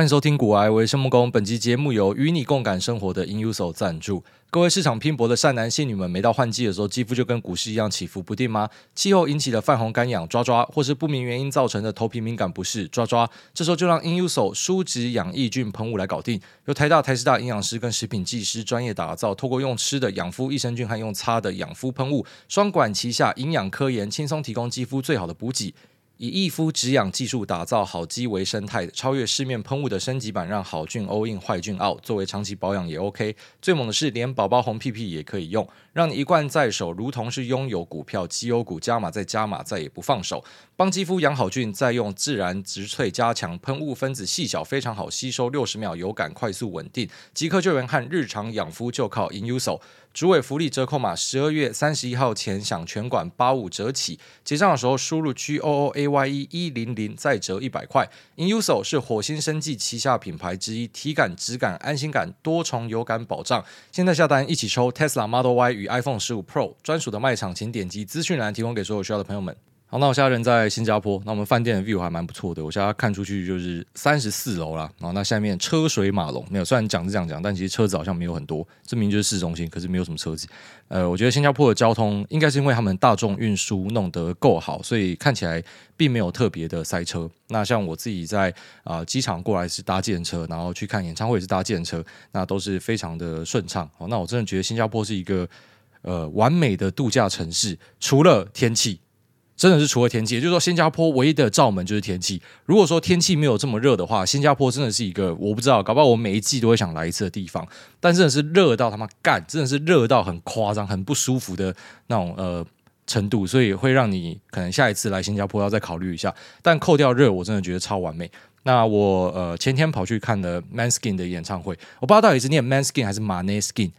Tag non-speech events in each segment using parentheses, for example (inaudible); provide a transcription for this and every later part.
欢迎收听古癌，我是生木工。本期节目由与你共感生活的 INUSO 赞助。各位市场拼搏的善男信女们，每到换季的时候，肌肤就跟股市一样起伏不定吗？气候引起的泛红、干痒、抓抓，或是不明原因造成的头皮敏感不适，抓抓。这时候就让 INUSO 舒脂养抑菌喷雾来搞定。由台大、台师大营养师跟食品技师专业打造，透过用吃的养肤益生菌和用擦的养肤喷雾，双管齐下，营养科研，轻松提供肌肤最好的补给。以益肤止痒技术打造好肌微生态，超越市面喷雾的升级版，让好菌 all in，坏菌 out。作为长期保养也 OK。最猛的是，连宝宝红屁屁也可以用，让你一罐在手，如同是拥有股票绩优股，加码再加码，再也不放手。帮肌肤养好菌，再用自然植萃加强喷雾，分子细小，非常好吸收，六十秒有感，快速稳定，即刻救援和日常养肤就靠 INUSO。主委福利折扣码，十二月三十一号前享全馆八五折起，结账的时候输入 G O O A Y E 一零零再折一百块。INUSO 是火星生技旗下品牌之一，体感、质感、安心感多重有感保障。现在下单一起抽 Tesla Model Y 与 iPhone 十五 Pro 专属的卖场，请点击资讯栏提供给所有需要的朋友们。好，那我现在人在新加坡，那我们饭店的 view 还蛮不错的。我现在看出去就是三十四楼啦。然后那下面车水马龙，没有，虽然讲是这样讲，但其实车子好像没有很多。证明就是市中心，可是没有什么车子。呃，我觉得新加坡的交通应该是因为他们大众运输弄得够好，所以看起来并没有特别的塞车。那像我自己在啊、呃、机场过来是搭计程车，然后去看演唱会也是搭计程车，那都是非常的顺畅。好，那我真的觉得新加坡是一个呃完美的度假城市，除了天气。真的是除了天气，也就是说，新加坡唯一的罩门就是天气。如果说天气没有这么热的话，新加坡真的是一个我不知道，搞不好我每一季都会想来一次的地方。但真的是热到他妈干，真的是热到很夸张、很不舒服的那种呃程度，所以会让你可能下一次来新加坡要再考虑一下。但扣掉热，我真的觉得超完美。那我呃前天跑去看了 Manskin 的演唱会，我不知道到底是念 Manskin 还是 Maneskin。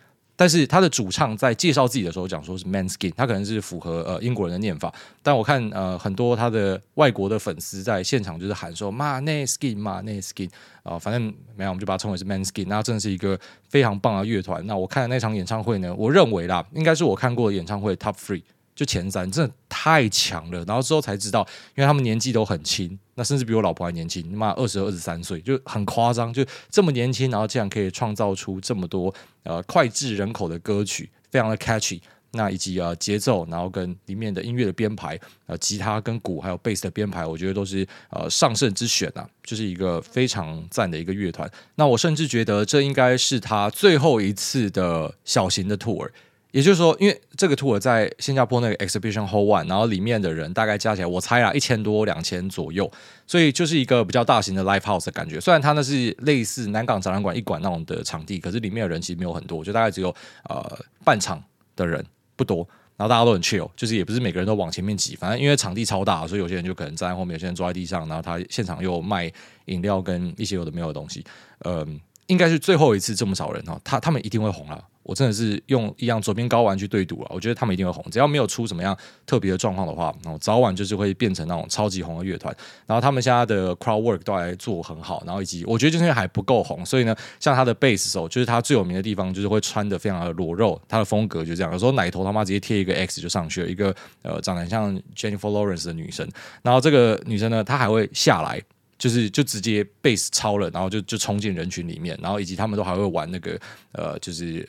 但是他的主唱在介绍自己的时候讲说是 Manskin，他可能是符合呃英国人的念法。但我看呃很多他的外国的粉丝在现场就是喊说 Man Skin Man Skin 啊，反正没有，我们就把它称为是 Manskin。那真的是一个非常棒的乐团。那我看的那场演唱会呢，我认为啦，应该是我看过的演唱会 Top Three。就前三真的太强了，然后之后才知道，因为他们年纪都很轻，那甚至比我老婆还年轻，你妈二十二、十三岁，就很夸张，就这么年轻，然后竟然可以创造出这么多呃脍炙人口的歌曲，非常的 catchy，那以及呃节奏，然后跟里面的音乐的编排，呃吉他跟鼓还有贝斯的编排，我觉得都是呃上乘之选啊，就是一个非常赞的一个乐团。那我甚至觉得这应该是他最后一次的小型的 tour。也就是说，因为这个 tour 在新加坡那个 Exhibition Hall One，然后里面的人大概加起来，我猜啊，一千多、两千左右，所以就是一个比较大型的 live house 的感觉。虽然它那是类似南港展览馆一馆那种的场地，可是里面的人其实没有很多，就大概只有呃半场的人不多，然后大家都很 chill，就是也不是每个人都往前面挤，反正因为场地超大，所以有些人就可能站在后面，有些人坐在地上，然后他现场又卖饮料跟一些有的没有的东西，嗯、应该是最后一次这么少人哈，他他们一定会红了。我真的是用一样左边睾丸去对赌了，我觉得他们一定会红，只要没有出什么样特别的状况的话，然后早晚就是会变成那种超级红的乐团。然后他们现在的 crowd work 都还做很好，然后以及我觉得就是因为还不够红，所以呢，像他的贝斯手，就是他最有名的地方，就是会穿的非常的裸肉，他的风格就这样，有时候奶头他妈直接贴一个 X 就上去了，一个呃长得像 Jennifer Lawrence 的女生。然后这个女生呢，她还会下来，就是就直接贝斯超了，然后就就冲进人群里面，然后以及他们都还会玩那个呃，就是。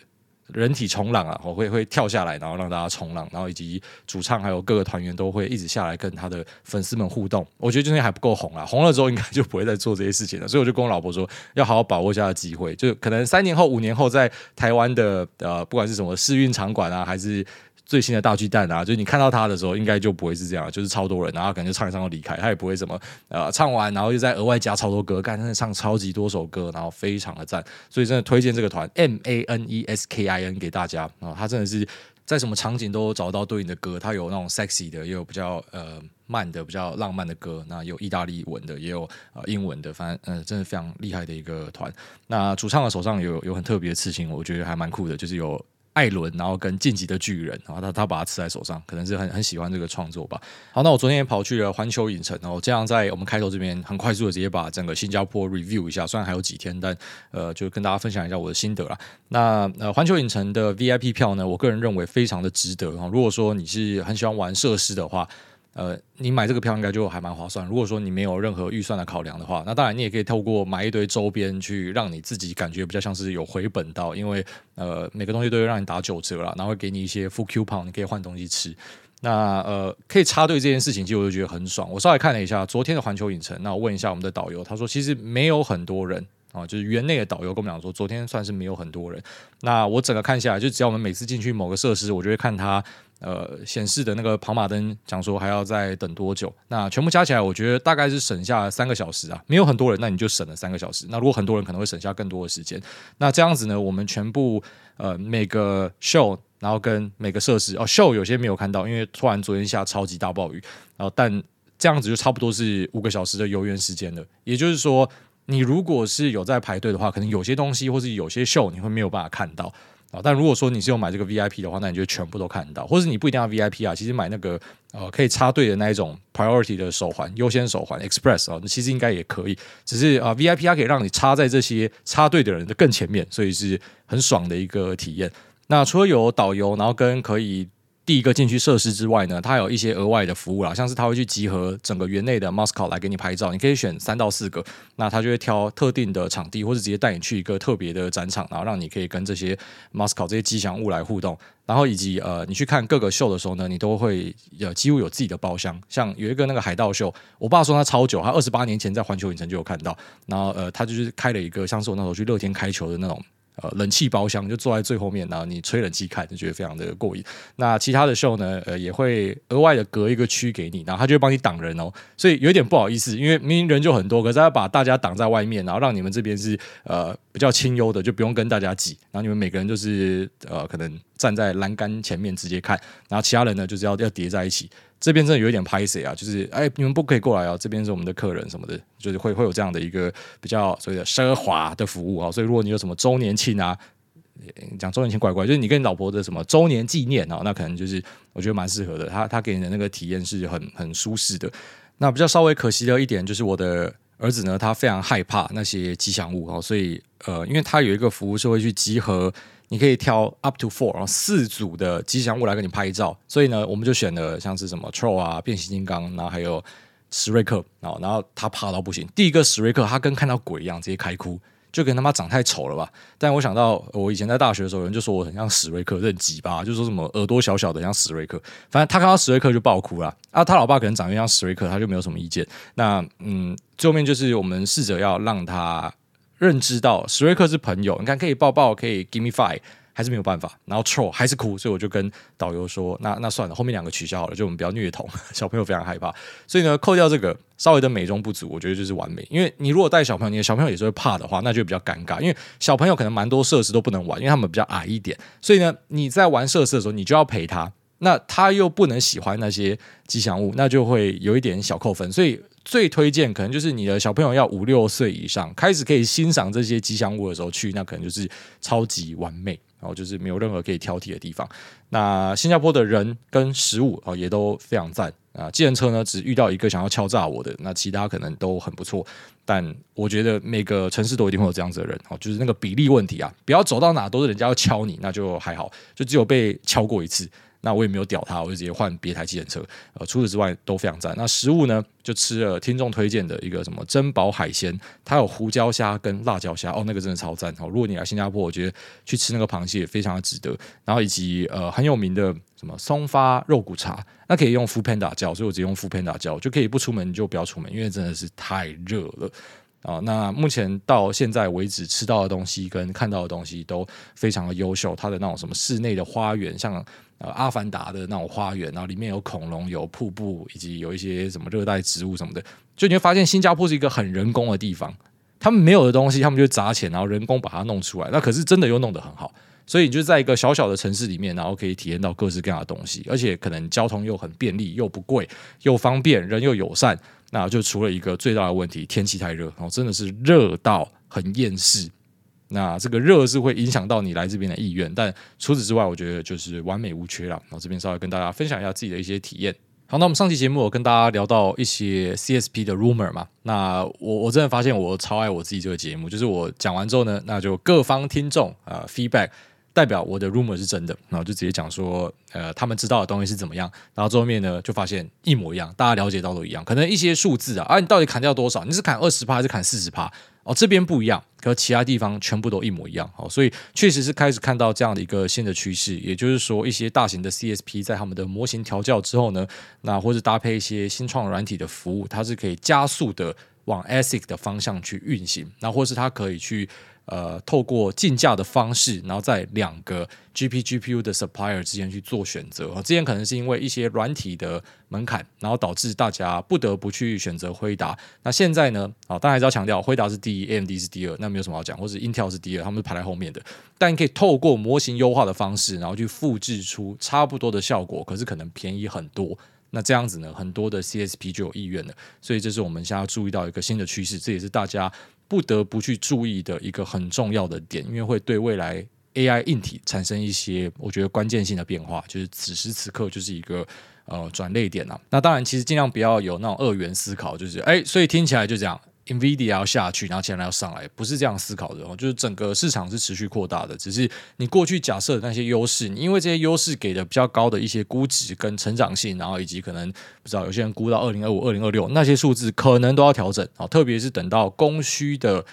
人体冲浪啊，我会会跳下来，然后让大家冲浪，然后以及主唱还有各个团员都会一直下来跟他的粉丝们互动。我觉得今天还不够红啊，红了之后应该就不会再做这些事情了。所以我就跟我老婆说，要好好把握一下机会，就可能三年后、五年后，在台湾的呃，不管是什么试运场馆啊，还是。最新的大巨蛋啊，就是你看到他的时候，应该就不会是这样，就是超多人，然后可能就唱一唱就离开，他也不会什么呃唱完，然后又再额外加超多歌，干真的唱超级多首歌，然后非常的赞，所以真的推荐这个团 M A N E S K I N 给大家啊，他真的是在什么场景都找到对应的歌，他有那种 sexy 的，也有比较呃慢的、比较浪漫的歌，那有意大利文的，也有呃英文的，反正嗯、呃，真的非常厉害的一个团。那主唱的手上有有很特别的刺青，我觉得还蛮酷的，就是有。艾伦，然后跟晋级的巨人，然后他他把它刺在手上，可能是很很喜欢这个创作吧。好，那我昨天也跑去了环球影城，然后这样在我们开头这边很快速的直接把整个新加坡 review 一下，虽然还有几天，但呃，就跟大家分享一下我的心得啦。那呃，环球影城的 VIP 票呢，我个人认为非常的值得。如果说你是很喜欢玩设施的话。呃，你买这个票应该就还蛮划算。如果说你没有任何预算的考量的话，那当然你也可以透过买一堆周边去让你自己感觉比较像是有回本到，因为呃每个东西都会让你打九折啦，然后会给你一些副 coupon，你可以换东西吃。那呃可以插队这件事情，其实我就觉得很爽。我稍微看了一下昨天的环球影城，那我问一下我们的导游，他说其实没有很多人啊，就是园内的导游跟我们讲说，昨天算是没有很多人。那我整个看下来，就只要我们每次进去某个设施，我就会看他。呃，显示的那个跑马灯讲说还要再等多久？那全部加起来，我觉得大概是省下三个小时啊。没有很多人，那你就省了三个小时。那如果很多人，可能会省下更多的时间。那这样子呢，我们全部呃每个 show，然后跟每个设施哦，show 有些没有看到，因为突然昨天下超级大暴雨。然后但这样子就差不多是五个小时的游园时间了。也就是说，你如果是有在排队的话，可能有些东西或是有些 show 你会没有办法看到。啊，但如果说你是有买这个 VIP 的话，那你就全部都看到，或者你不一定要 VIP 啊，其实买那个呃可以插队的那一种 Priority 的手环、优先手环 Express 啊，那其实应该也可以，只是啊 VIP 它可以让你插在这些插队的人的更前面，所以是很爽的一个体验。那除了有导游，然后跟可以。第一个进去设施之外呢，它有一些额外的服务啦，像是它会去集合整个园内的 mascot 来给你拍照，你可以选三到四个，那它就会挑特定的场地，或者直接带你去一个特别的展场，然后让你可以跟这些 mascot 这些吉祥物来互动，然后以及呃，你去看各个秀的时候呢，你都会有几乎有自己的包厢，像有一个那个海盗秀，我爸说他超久，他二十八年前在环球影城就有看到，然后呃，他就是开了一个像是我那时候去乐天开球的那种。呃，冷气包厢就坐在最后面，然后你吹冷气看，就觉得非常的过瘾。那其他的秀呢，呃，也会额外的隔一个区给你，然后他就会帮你挡人哦，所以有点不好意思，因为明明人就很多，可是他把大家挡在外面，然后让你们这边是呃比较清幽的，就不用跟大家挤，然后你们每个人就是呃可能站在栏杆前面直接看，然后其他人呢就是要要叠在一起。这边真的有一点拍谢啊，就是哎，你们不可以过来啊，这边是我们的客人什么的，就是会会有这样的一个比较所谓的奢华的服务啊。所以如果你有什么周年庆啊，讲周年庆怪怪，就是你跟你老婆的什么周年纪念啊，那可能就是我觉得蛮适合的。他他给你的那个体验是很很舒适的。那比较稍微可惜的一点就是我的儿子呢，他非常害怕那些吉祥物啊，所以呃，因为他有一个服务是会去集合。你可以挑 up to four，然后四组的吉祥物来给你拍照，所以呢，我们就选了像是什么 Troll 啊、变形金刚，然后还有史瑞克，然后然后他怕到不行。第一个史瑞克，他跟看到鬼一样，直接开哭，就跟他妈长太丑了吧。但我想到我以前在大学的时候，有人就说我很像史瑞克，很鸡巴，就说什么耳朵小小的像史瑞克。反正他看到史瑞克就爆哭了啊。他老爸可能长得像史瑞克，他就没有什么意见。那嗯，最后面就是我们试着要让他。认知到史瑞克是朋友，你看可以抱抱，可以 give me five，还是没有办法。然后 troll 还是哭，所以我就跟导游说，那那算了，后面两个取消好了，就我们不要虐童，小朋友非常害怕。所以呢，扣掉这个稍微的美中不足，我觉得就是完美。因为你如果带小朋友，你的小朋友也是会怕的话，那就比较尴尬。因为小朋友可能蛮多设施都不能玩，因为他们比较矮一点。所以呢，你在玩设施的时候，你就要陪他。那他又不能喜欢那些吉祥物，那就会有一点小扣分。所以。最推荐可能就是你的小朋友要五六岁以上开始可以欣赏这些吉祥物的时候去，那可能就是超级完美，然后就是没有任何可以挑剔的地方。那新加坡的人跟食物哦也都非常赞啊。计程车呢只遇到一个想要敲诈我的，那其他可能都很不错。但我觉得每个城市都一定会有这样子的人哦，就是那个比例问题啊，不要走到哪都是人家要敲你，那就还好，就只有被敲过一次。那我也没有屌他，我就直接换别台计程车。呃，除此之外都非常赞。那食物呢，就吃了听众推荐的一个什么珍宝海鲜，它有胡椒虾跟辣椒虾，哦，那个真的超赞。哦，如果你来新加坡，我觉得去吃那个螃蟹也非常的值得。然后以及呃很有名的什么松发肉骨茶，那可以用 f o o Panda 叫，所以我直接用 f o o Panda 叫，就可以不出门就不要出门，因为真的是太热了。啊，那目前到现在为止吃到的东西跟看到的东西都非常的优秀。它的那种什么室内的花园，像呃阿凡达的那种花园，然后里面有恐龙、有瀑布，以及有一些什么热带植物什么的，就你会发现新加坡是一个很人工的地方。他们没有的东西，他们就砸钱，然后人工把它弄出来。那可是真的又弄得很好，所以你就在一个小小的城市里面，然后可以体验到各式各样的东西，而且可能交通又很便利，又不贵，又方便，人又友善。那就除了一个最大的问题，天气太热，然后真的是热到很厌世。那这个热是会影响到你来这边的意愿，但除此之外，我觉得就是完美无缺了。然后这边稍微跟大家分享一下自己的一些体验。好，那我们上期节目我跟大家聊到一些 CSP 的 rumor 嘛，那我我真的发现我超爱我自己这个节目，就是我讲完之后呢，那就各方听众啊、feedback 代表我的 rumor 是真的，然后就直接讲说，呃，他们知道的东西是怎么样，然后最后面呢就发现一模一样，大家了解到都一样，可能一些数字啊，啊，你到底砍掉多少？你是砍二十趴还是砍四十趴？哦，这边不一样，可其他地方全部都一模一样，哦，所以确实是开始看到这样的一个新的趋势，也就是说，一些大型的 CSP 在他们的模型调教之后呢，那或者搭配一些新创软体的服务，它是可以加速的往 ASIC 的方向去运行，那或是它可以去。呃，透过竞价的方式，然后在两个 GP GPU 的 supplier 之间去做选择。之前可能是因为一些软体的门槛，然后导致大家不得不去选择辉达。那现在呢？啊，当然还是要强调，辉达是第一，AMD 是第二，那没有什么好讲，或者 Intel 是第二，他们是排在后面的。但你可以透过模型优化的方式，然后去复制出差不多的效果，可是可能便宜很多。那这样子呢，很多的 CSP 就有意愿了。所以这是我们现在要注意到一个新的趋势，这也是大家。不得不去注意的一个很重要的点，因为会对未来 AI 硬体产生一些我觉得关键性的变化，就是此时此刻就是一个呃转泪点啊。那当然，其实尽量不要有那种二元思考，就是哎，所以听起来就这样。NVIDIA 要下去，然后接下来要上来，不是这样思考的哦。就是整个市场是持续扩大的，只是你过去假设的那些优势，你因为这些优势给的比较高的一些估值跟成长性，然后以及可能不知道有些人估到二零二五、二零二六那些数字，可能都要调整啊。特别是等到供需的。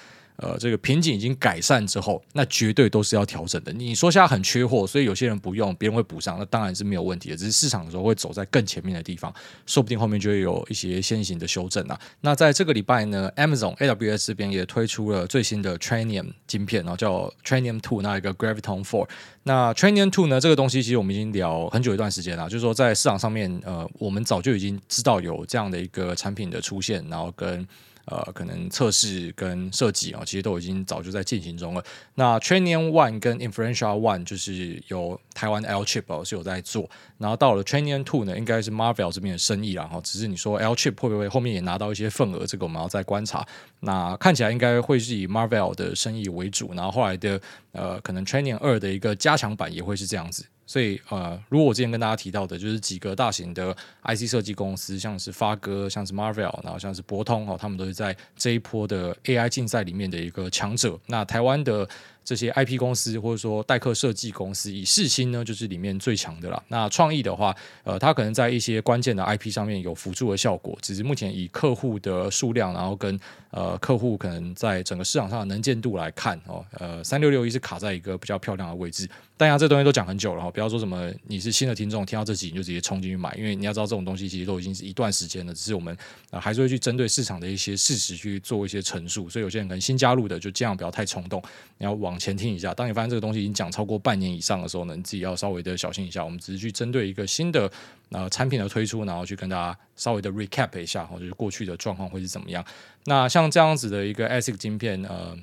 呃，这个瓶颈已经改善之后，那绝对都是要调整的。你说现在很缺货，所以有些人不用，别人会补上，那当然是没有问题的。只是市场的时候会走在更前面的地方，说不定后面就会有一些先行的修正啊。那在这个礼拜呢，Amazon AWS 这边也推出了最新的 Trainium 晶片，然后叫 Trainium Two，那一个 Graviton Four。那 Trainium Two 呢，这个东西其实我们已经聊很久一段时间了，就是说在市场上面，呃，我们早就已经知道有这样的一个产品的出现，然后跟。呃，可能测试跟设计啊，其实都已经早就在进行中了。那 Training One 跟 Inferentia One 就是有台湾 Alchip 哦是有在做，然后到了 Training Two 呢，应该是 Marvel 这边的生意啦。哈，只是你说 L Chip 会不会后面也拿到一些份额，这个我们要再观察。那看起来应该会是以 Marvel 的生意为主，然后后来的呃，可能 Training 二的一个加强版也会是这样子。所以，呃，如果我之前跟大家提到的，就是几个大型的 IC 设计公司，像是发哥，像是 Marvel，然后像是博通哦，他们都是在这一波的 AI 竞赛里面的一个强者。那台湾的。这些 IP 公司或者说代客设计公司，以世新呢就是里面最强的啦。那创意的话，呃，它可能在一些关键的 IP 上面有辅助的效果，只是目前以客户的数量，然后跟呃客户可能在整个市场上的能见度来看哦，呃，三六六一是卡在一个比较漂亮的位置。大家这东西都讲很久了哈，不要说什么你是新的听众，听到这集你就直接冲进去买，因为你要知道这种东西其实都已经是一段时间了，只是我们呃还是会去针对市场的一些事实去做一些陈述。所以有些人可能新加入的就这样不要太冲动，你要往前听一下。当你发现这个东西已经讲超过半年以上的时候呢，你自己要稍微的小心一下。我们只是去针对一个新的呃产品的推出，然后去跟大家稍微的 recap 一下，就是过去的状况会是怎么样。那像这样子的一个 ASIC 晶片，呃。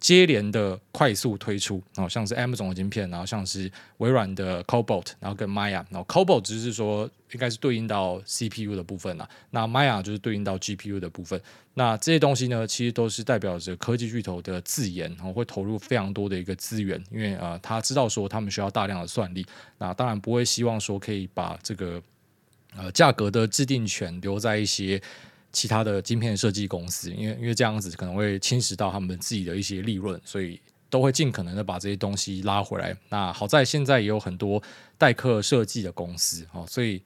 接连的快速推出，然后像是 Amazon 的晶片，然后像是微软的 Cobalt，然后跟 Maya，然后 Cobalt 只是说应该是对应到 CPU 的部分啦，那 Maya 就是对应到 GPU 的部分。那这些东西呢，其实都是代表着科技巨头的自研，然后会投入非常多的一个资源，因为呃，他知道说他们需要大量的算力，那当然不会希望说可以把这个呃价格的制定权留在一些。其他的晶片设计公司，因为因为这样子可能会侵蚀到他们自己的一些利润，所以都会尽可能的把这些东西拉回来。那好在现在也有很多代客设计的公司，哦，所以。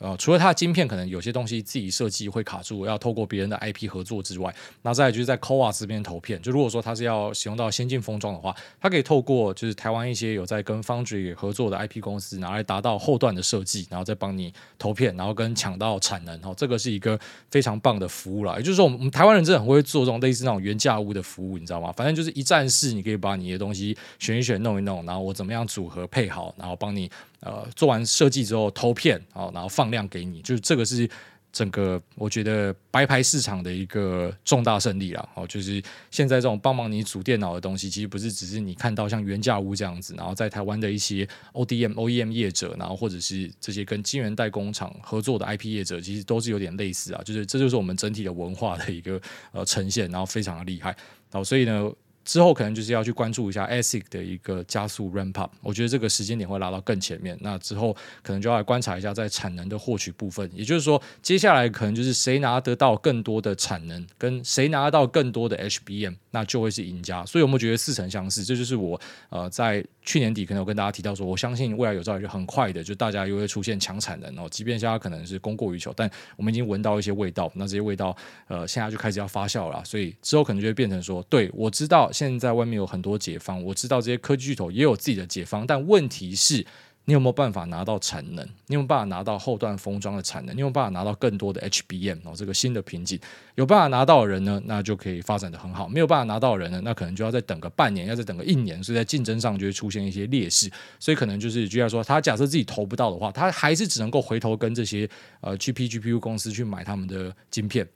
呃，除了它的晶片可能有些东西自己设计会卡住，要透过别人的 IP 合作之外，那再就是在 c o a 这边投片。就如果说它是要使用到先进封装的话，它可以透过就是台湾一些有在跟 Foundry 合作的 IP 公司，拿来达到后段的设计，然后再帮你投片，然后跟抢到产能。哦，这个是一个非常棒的服务啦。也就是说，我们我们台湾人真的很会做这种类似那种原价屋的服务，你知道吗？反正就是一站式，你可以把你的东西选一选、弄一弄，然后我怎么样组合配好，然后帮你。呃，做完设计之后投片，好，然后放量给你，就是这个是整个我觉得白牌市场的一个重大胜利了。哦，就是现在这种帮忙你组电脑的东西，其实不是只是你看到像原价屋这样子，然后在台湾的一些 ODM、OEM 业者，然后或者是这些跟晶圆代工厂合作的 IP 业者，其实都是有点类似啊。就是这就是我们整体的文化的一个呃呈现，然后非常的厉害。好，所以呢。之后可能就是要去关注一下 ASIC 的一个加速 ramp up，我觉得这个时间点会拉到更前面。那之后可能就要来观察一下在产能的获取部分，也就是说，接下来可能就是谁拿得到更多的产能，跟谁拿到更多的 HBM，那就会是赢家。所以我们觉得似曾相识，这就是我呃在去年底可能有跟大家提到说，我相信未来有朝一日很快的，就大家又会出现抢产能哦。即便现在可能是供过于求，但我们已经闻到一些味道，那这些味道呃现在就开始要发酵了，所以之后可能就会变成说，对，我知道。现在外面有很多解方，我知道这些科技巨头也有自己的解方，但问题是，你有没有办法拿到产能？你有没有办法拿到后段封装的产能？你有没有办法拿到更多的 HBM 哦？这个新的瓶颈，有办法拿到的人呢，那就可以发展得很好；没有办法拿到的人呢，那可能就要再等个半年，要再等个一年，所以在竞争上就会出现一些劣势。所以可能就是，就像说，他假设自己投不到的话，他还是只能够回头跟这些呃 GP GPU 公司去买他们的晶片。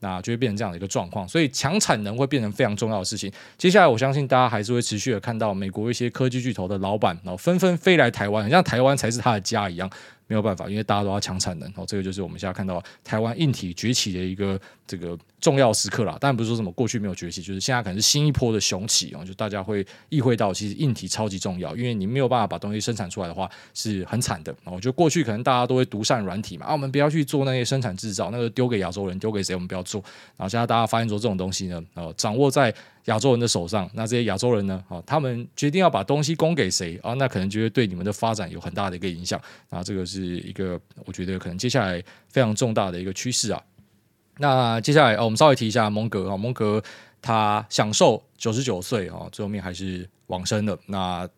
那就会变成这样的一个状况，所以强产能会变成非常重要的事情。接下来，我相信大家还是会持续的看到美国一些科技巨头的老板，然后纷纷飞来台湾，好像台湾才是他的家一样。没有办法，因为大家都要抢产能，哦，这个就是我们现在看到台湾硬体崛起的一个这个重要时刻啦。当然不是说什么过去没有崛起，就是现在可能是新一波的雄起哦，就大家会意会到，其实硬体超级重要，因为你没有办法把东西生产出来的话，是很惨的哦。就过去可能大家都会独善软体嘛，啊，我们不要去做那些生产制造，那个丢给亚洲人，丢给谁我们不要做。然后现在大家发现说这种东西呢，呃，掌握在。亚洲人的手上，那这些亚洲人呢？啊，他们决定要把东西供给谁啊？那可能就会对你们的发展有很大的一个影响。啊，这个是一个我觉得可能接下来非常重大的一个趋势啊。那接下来，我们稍微提一下蒙格啊，蒙格他享受九十九岁啊，最后面还是往生了。那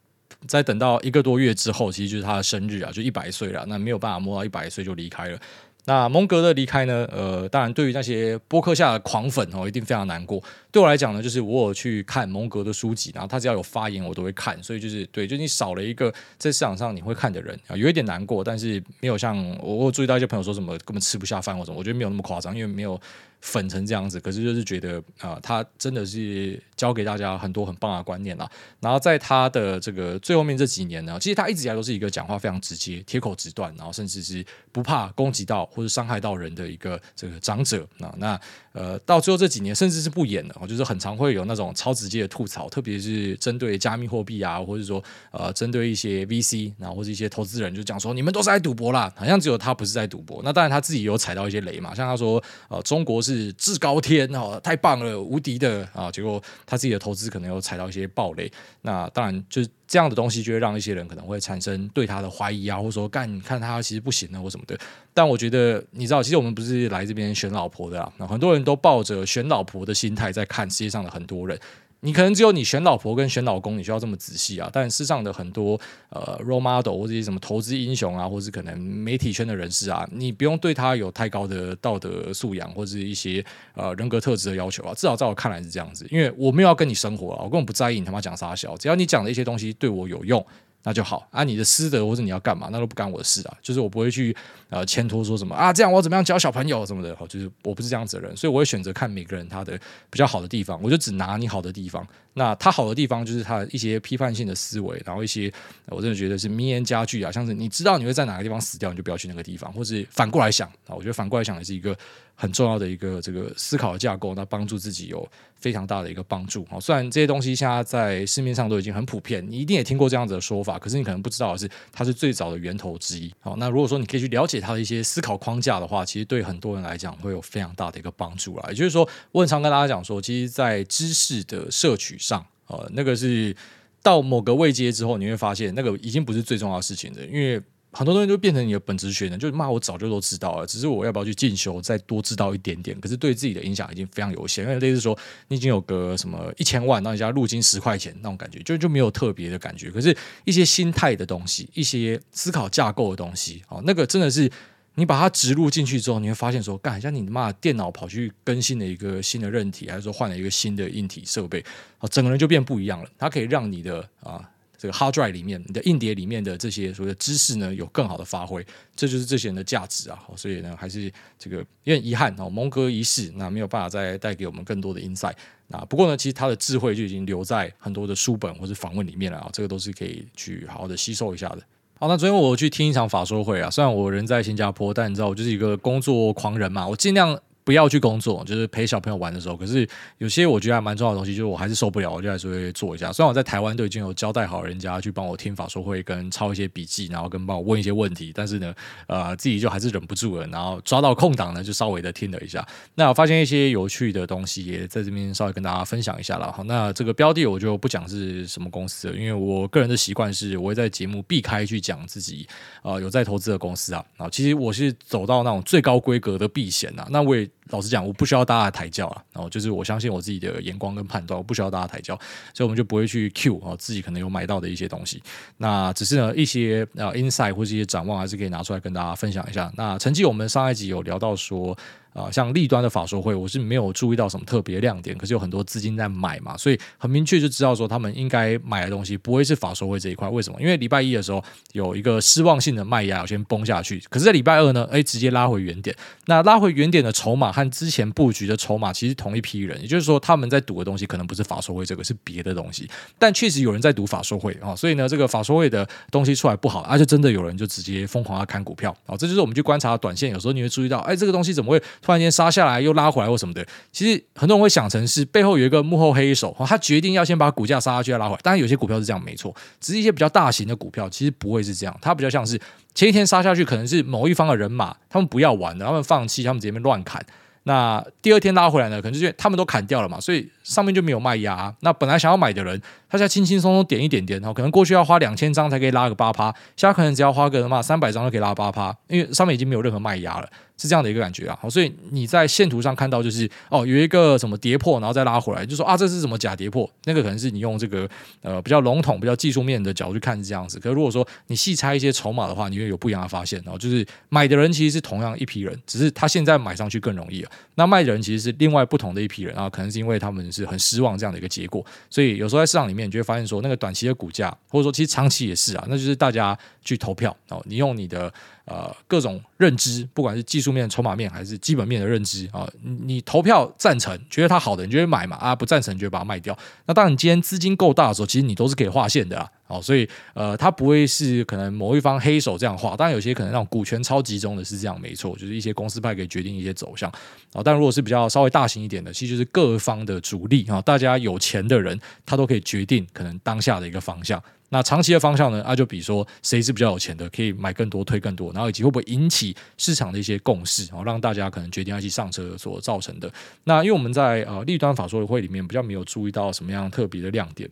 在等到一个多月之后，其实就是他的生日啊，就一百岁了。那没有办法摸到一百岁就离开了。那蒙格的离开呢？呃，当然对于那些波克夏的狂粉哦，一定非常难过。对我来讲呢，就是我有去看蒙格的书籍，然后他只要有发言，我都会看。所以就是对，就你少了一个在市场上你会看的人啊，有一点难过。但是没有像我，我注意到一些朋友说什么根本吃不下饭或什么，我觉得没有那么夸张，因为没有。粉成这样子，可是就是觉得啊、他真的是教给大家很多很棒的观念啦。然后在他的这个最后面这几年呢，其实他一直以来都是一个讲话非常直接、铁口直断，然后甚至是不怕攻击到或者伤害到人的一个这个长者啊。那呃，到最后这几年，甚至是不演了，就是很常会有那种超直接的吐槽，特别是针对加密货币啊，或者说呃，针对一些 VC，然后或者一些投资人，就讲说你们都是在赌博啦，好像只有他不是在赌博。那当然他自己有踩到一些雷嘛，像他说呃，中国是。是至高天哦，太棒了，无敌的啊！结果他自己的投资可能有踩到一些暴雷，那当然就是这样的东西，就会让一些人可能会产生对他的怀疑啊，或者说干，看他其实不行啊或什么的。但我觉得，你知道，其实我们不是来这边选老婆的啊，那很多人都抱着选老婆的心态在看世界上的很多人。你可能只有你选老婆跟选老公，你需要这么仔细啊。但世上的很多呃 role model 或者一些什么投资英雄啊，或者是可能媒体圈的人士啊，你不用对他有太高的道德素养或者是一些呃人格特质的要求啊。至少在我看来是这样子，因为我没有要跟你生活啊，我根本不在意你他妈讲啥小，只要你讲的一些东西对我有用。那就好啊，你的师德或者你要干嘛，那都不干我的事啊。就是我不会去呃牵拖说什么啊，这样我怎么样教小朋友什么的。好，就是我不是这样子的人，所以我会选择看每个人他的比较好的地方，我就只拿你好的地方。那他好的地方就是他的一些批判性的思维，然后一些我真的觉得是名言佳句啊，像是你知道你会在哪个地方死掉，你就不要去那个地方，或是反过来想啊。我觉得反过来想也是一个很重要的一个这个思考的架构，那帮助自己有非常大的一个帮助。好，虽然这些东西现在在市面上都已经很普遍，你一定也听过这样子的说法，可是你可能不知道的是它是最早的源头之一。好，那如果说你可以去了解它的一些思考框架的话，其实对很多人来讲会有非常大的一个帮助啦。也就是说，我很常跟大家讲说，其实，在知识的摄取上。呃，那个是到某个位阶之后，你会发现那个已经不是最重要的事情了，因为很多东西都变成你的本职学能，就是骂我早就都知道了，只是我要不要去进修，再多知道一点点。可是对自己的影响已经非常有限，因为类似说你已经有个什么一千万，那人家入金十块钱那种感觉，就就没有特别的感觉。可是，一些心态的东西，一些思考架构的东西，哦，那个真的是。你把它植入进去之后，你会发现说，干，像你妈电脑跑去更新了一个新的韧体，还是说换了一个新的硬体设备，啊，整个人就变不一样了。它可以让你的啊这个 hard drive 里面，你的硬碟里面的这些所谓的知识呢，有更好的发挥，这就是这些人的价值啊。所以呢，还是这个有点遗憾哦，蒙哥一世，那没有办法再带给我们更多的 insight。那不过呢，其实他的智慧就已经留在很多的书本或者访问里面了啊，这个都是可以去好好的吸收一下的。好，那昨天我去听一场法说会啊，虽然我人在新加坡，但你知道我就是一个工作狂人嘛，我尽量不要去工作，就是陪小朋友玩的时候。可是有些我觉得还蛮重要的东西，就是我还是受不了，我就还是会做一下。虽然我在台湾都已经有交代好人家去帮我听法说会，跟抄一些笔记，然后跟帮我问一些问题，但是呢，呃，自己就还是忍不住了，然后抓到空档呢，就稍微的听了一下。那我发现一些有趣的东西，也在这边稍微跟大家分享一下了。好，那这个标的我就不讲是什么公司了，因为我个人的习惯是，我会在节目避开去讲自己呃有在投资的公司啊。啊，其实我是走到那种最高规格的避险啊。那我也。老实讲，我不需要大家抬轿啊，然后就是我相信我自己的眼光跟判断，我不需要大家抬轿，所以我们就不会去 Q 啊自己可能有买到的一些东西。那只是呢一些啊 insight 或是一些展望，还是可以拿出来跟大家分享一下。那曾经我们上一集有聊到说。啊，像立端的法说会，我是没有注意到什么特别亮点，可是有很多资金在买嘛，所以很明确就知道说他们应该买的东西不会是法说会这一块。为什么？因为礼拜一的时候有一个失望性的卖压，先崩下去，可是，在礼拜二呢，哎，直接拉回原点。那拉回原点的筹码和之前布局的筹码其实同一批人，也就是说他们在赌的东西可能不是法说会这个，是别的东西。但确实有人在赌法说会啊，所以呢，这个法说会的东西出来不好，而且真的有人就直接疯狂要看股票啊，这就是我们去观察短线，有时候你会注意到，哎，这个东西怎么会突然间杀下来？又拉回来或什么的，其实很多人会想成是背后有一个幕后黑手，他决定要先把股价杀下去再拉回来。当然有些股票是这样，没错，只是一些比较大型的股票其实不会是这样，它比较像是前一天杀下去，可能是某一方的人马他们不要玩了，他们放弃，他们直接乱砍。那第二天拉回来呢，可能就是他们都砍掉了嘛，所以上面就没有卖压。那本来想要买的人，他现在轻轻松松点一点点，然后可能过去要花两千张才可以拉个八趴，现在可能只要花个嘛三百张就可以拉八趴，因为上面已经没有任何卖压了。是这样的一个感觉啊，好，所以你在线图上看到就是哦，有一个什么跌破，然后再拉回来，就说啊，这是什么假跌破？那个可能是你用这个呃比较笼统、比较技术面的角度去看是这样子。可是如果说你细拆一些筹码的话，你会有不一样的发现。然后就是买的人其实是同样一批人，只是他现在买上去更容易了。那卖的人其实是另外不同的一批人啊，可能是因为他们是很失望这样的一个结果。所以有时候在市场里面，你就会发现说，那个短期的股价，或者说其实长期也是啊，那就是大家去投票哦，你用你的。呃，各种认知，不管是技术面、筹码面，还是基本面的认知啊，你投票赞成，觉得它好的，你就会买嘛啊，不赞成，你就把它卖掉。那当你今天资金够大的时候，其实你都是可以划线的啊。好，所以呃，它不会是可能某一方黑手这样画，当然有些可能让股权超集中的是这样，没错，就是一些公司派可以决定一些走向啊。但如果是比较稍微大型一点的，其实就是各方的主力啊，大家有钱的人，他都可以决定可能当下的一个方向。那长期的方向呢？啊，就比如说谁是比较有钱的，可以买更多、推更多，然后以及会不会引起市场的一些共识，然后让大家可能决定要去上车所造成的。那因为我们在呃立端法说会里面比较没有注意到什么样特别的亮点。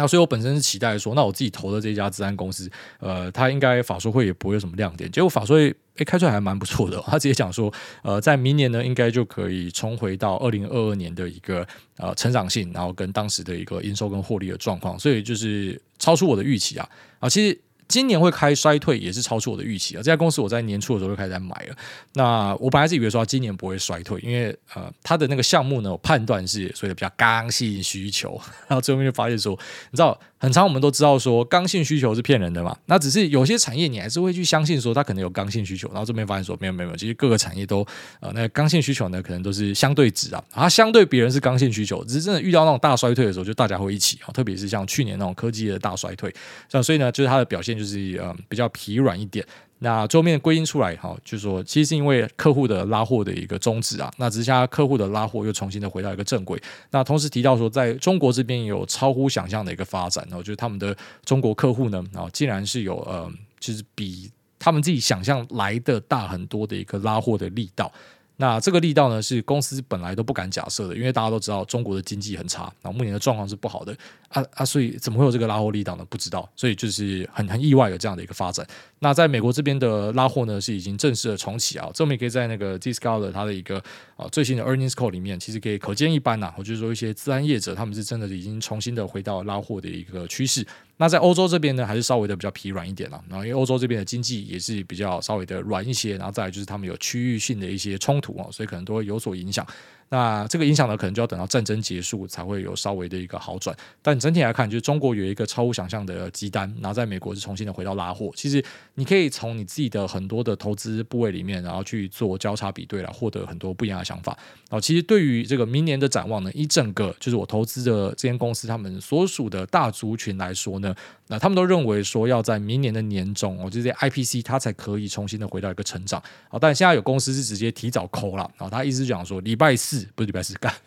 那所以，我本身是期待说，那我自己投的这家治安公司，呃，它应该法说会也不会有什么亮点。结果法说会诶开出来还蛮不错的，他直接讲说，呃，在明年呢，应该就可以重回到二零二二年的一个呃成长性，然后跟当时的一个营收跟获利的状况，所以就是超出我的预期啊啊，其实。今年会开衰退也是超出我的预期啊！这家公司我在年初的时候就开始在买了。那我本来是以为说今年不会衰退，因为呃，它的那个项目呢，我判断是所以比较刚性需求。然后最后面就发现说，你知道，很长我们都知道说刚性需求是骗人的嘛。那只是有些产业你还是会去相信说它可能有刚性需求。然后这边发现说没有没有没有，其实各个产业都呃那刚性需求呢，可能都是相对值啊。它相对别人是刚性需求，只是真的遇到那种大衰退的时候，就大家会一起啊。特别是像去年那种科技的大衰退，像所以呢，就是它的表现。就是呃比较疲软一点，那最后面归因出来哈，就是说其实是因为客户的拉货的一个终止啊，那之下客户的拉货又重新的回到一个正轨，那同时提到说在中国这边有超乎想象的一个发展，然后就是他们的中国客户呢，然后竟然是有呃，就是比他们自己想象来的大很多的一个拉货的力道。那这个力道呢，是公司本来都不敢假设的，因为大家都知道中国的经济很差，然后目前的状况是不好的啊啊，所以怎么会有这个拉货力道呢？不知道，所以就是很很意外有这样的一个发展。那在美国这边的拉货呢，是已经正式的重启啊，这我们也可以在那个 Zscaler 它的一个啊最新的 Earnings Call 里面，其实可以可见一斑呐。我就是说一些自然业者，他们是真的已经重新的回到拉货的一个趋势。那在欧洲这边呢，还是稍微的比较疲软一点了。然后因为欧洲这边的经济也是比较稍微的软一些，然后再来就是他们有区域性的一些冲突啊，所以可能都会有所影响。那这个影响呢，可能就要等到战争结束才会有稍微的一个好转。但整体来看，就是中国有一个超乎想象的急单，然后在美国是重新的回到拉货。其实你可以从你自己的很多的投资部位里面，然后去做交叉比对来获得很多不一样的想法。然后其实对于这个明年的展望呢，一整个就是我投资的这间公司他们所属的大族群来说呢，那他们都认为说要在明年的年中，我觉得 IPC 它才可以重新的回到一个成长。好，但现在有公司是直接提早抠了，然后他意思讲说礼拜四不是礼拜四干。(laughs)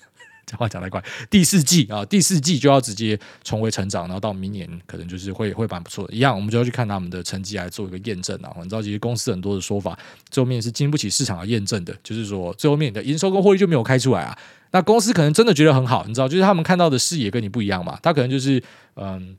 讲话讲太快，第四季啊，第四季就要直接重回成长，然后到明年可能就是会会蛮不错的。一样，我们就要去看他们的成绩来做一个验证啊。你知道，其实公司很多的说法，最后面是经不起市场的验证的，就是说最后面的营收跟获利就没有开出来啊。那公司可能真的觉得很好，你知道，就是他们看到的视野跟你不一样嘛，他可能就是嗯。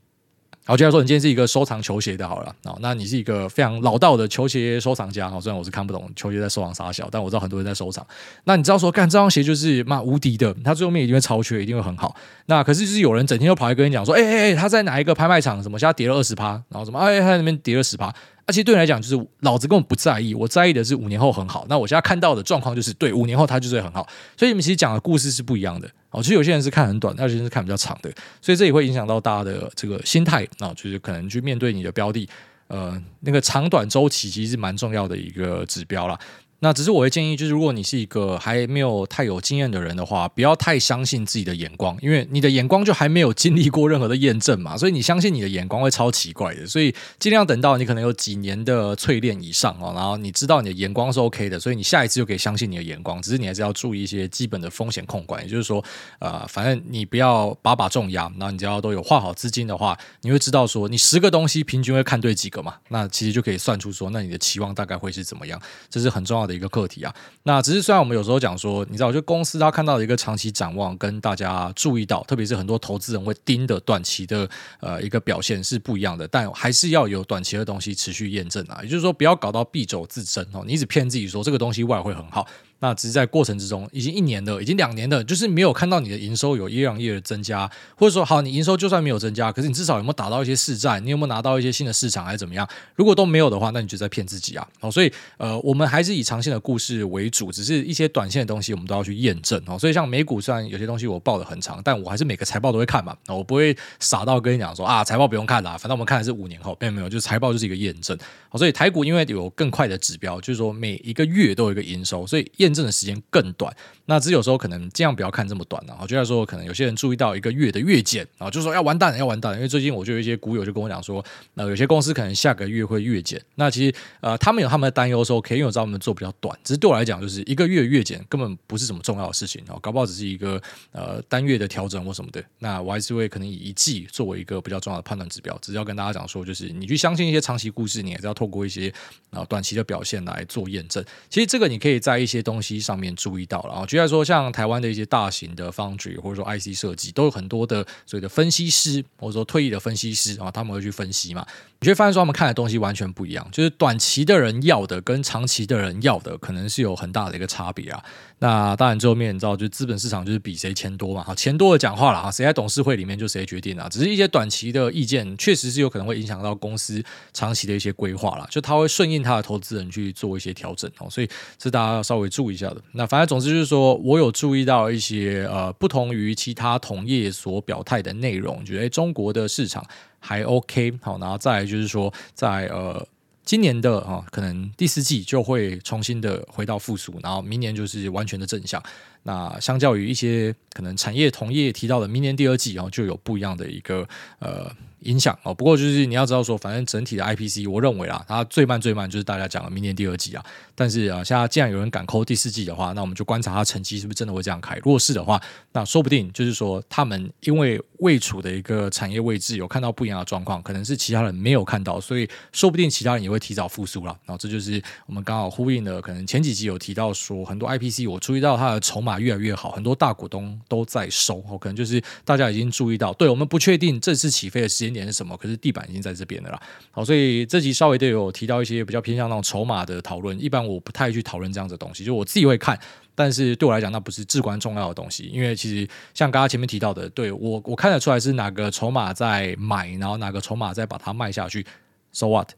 好，假如说你今天是一个收藏球鞋的，好了，哦，那你是一个非常老道的球鞋收藏家，虽然我是看不懂球鞋在收藏啥小，但我知道很多人在收藏。那你知道说，干这双鞋就是嘛无敌的，它最后面一定会超缺，一定会很好。那可是就是有人整天就跑来跟你讲说，哎哎哎，他在哪一个拍卖场，什么现在跌了二十趴，然后什么，哎，他在那边跌了十趴。那其实对你来讲，就是老子根本不在意，我在意的是五年后很好。那我现在看到的状况就是，对，五年后他就是很好。所以你们其实讲的故事是不一样的哦。其实有些人是看很短，有些人是看比较长的，所以这也会影响到大家的这个心态啊，就是可能去面对你的标的，呃，那个长短周期其实是蛮重要的一个指标啦。那只是我会建议，就是如果你是一个还没有太有经验的人的话，不要太相信自己的眼光，因为你的眼光就还没有经历过任何的验证嘛，所以你相信你的眼光会超奇怪的。所以尽量等到你可能有几年的淬炼以上哦，然后你知道你的眼光是 OK 的，所以你下一次就可以相信你的眼光。只是你还是要注意一些基本的风险控管，也就是说，呃，反正你不要把把重压，然后你只要都有画好资金的话，你会知道说你十个东西平均会看对几个嘛，那其实就可以算出说，那你的期望大概会是怎么样，这是很重要的一个课题啊。那只是虽然我们有时候讲说，你知道，就公司他看到的一个长期展望，跟大家注意到，特别是很多投资人会盯的短期的呃一个表现是不一样的，但还是要有短期的东西持续验证啊。也就是说，不要搞到必走自珍哦，你一直骗自己说这个东西未来会很好。那只是在过程之中，已经一年了，已经两年了，就是没有看到你的营收有 year on year 的增加，或者说，好，你营收就算没有增加，可是你至少有没有打到一些市占？你有没有拿到一些新的市场，还是怎么样？如果都没有的话，那你就在骗自己啊！哦，所以呃，我们还是以长线的故事为主，只是一些短线的东西我们都要去验证哦。所以像美股，虽然有些东西我报的很长，但我还是每个财报都会看嘛。我不会傻到跟你讲说啊，财报不用看了，反正我们看的是五年后，没有没有，就是财报就是一个验证。所以台股因为有更快的指标，就是说每一个月都有一个营收，所以验证的时间更短。那只有时候可能尽量不要看这么短了。我觉得说可能有些人注意到一个月的月减啊，就说要完蛋了，要完蛋了。因为最近我就有一些股友就跟我讲说，那有些公司可能下个月会月减。那其实呃，他们有他们的担忧，说可以因为我知道他们做比较短。只是对我来讲，就是一个月月减根本不是什么重要的事情哦，搞不好只是一个呃单月的调整或什么的。那我还是会可能以一季作为一个比较重要的判断指标。只是要跟大家讲说，就是你去相信一些长期故事，你还是要透过一些啊短期的表现来做验证。其实这个你可以在一些东东西上面注意到了啊。举例说，像台湾的一些大型的 foundry 或者说 IC 设计，都有很多的所谓的分析师或者说退役的分析师啊，他们会去分析嘛。你会发现说，他们看的东西完全不一样，就是短期的人要的跟长期的人要的，可能是有很大的一个差别啊。那当然最后面你知道，就是资本市场就是比谁钱多嘛，哈，钱多的讲话了哈，谁在董事会里面就谁决定啊。只是一些短期的意见，确实是有可能会影响到公司长期的一些规划了，就他会顺应他的投资人去做一些调整哦，所以是大家要稍微注意一下的。那反正总之就是说我有注意到一些呃不同于其他同业所表态的内容，觉得中国的市场还 OK 好，然后再来就是说在呃。今年的啊，可能第四季就会重新的回到复苏，然后明年就是完全的正向。那相较于一些可能产业同业提到的明年第二季，然后就有不一样的一个呃。影响哦，不过就是你要知道说，反正整体的 IPC，我认为啦，它最慢最慢就是大家讲的明年第二季啊。但是啊，现在既然有人敢抠第四季的话，那我们就观察它成绩是不是真的会这样开。如果是的话，那说不定就是说他们因为未处的一个产业位置有看到不一样的状况，可能是其他人没有看到，所以说不定其他人也会提早复苏了。然后这就是我们刚好呼应的，可能前几集有提到说，很多 IPC 我注意到它的筹码越来越好，很多大股东都在收，可能就是大家已经注意到，对我们不确定这次起飞的时间点是什么，可是地板已经在这边了啦。好，所以这集稍微都有提到一些比较偏向那种筹码的讨论。一般我不太去讨论这样的东西，就我自己会看，但是对我来讲，那不是至关重要的东西。因为其实像刚刚前面提到的，对我我看得出来是哪个筹码在买，然后哪个筹码在把它卖下去。So what？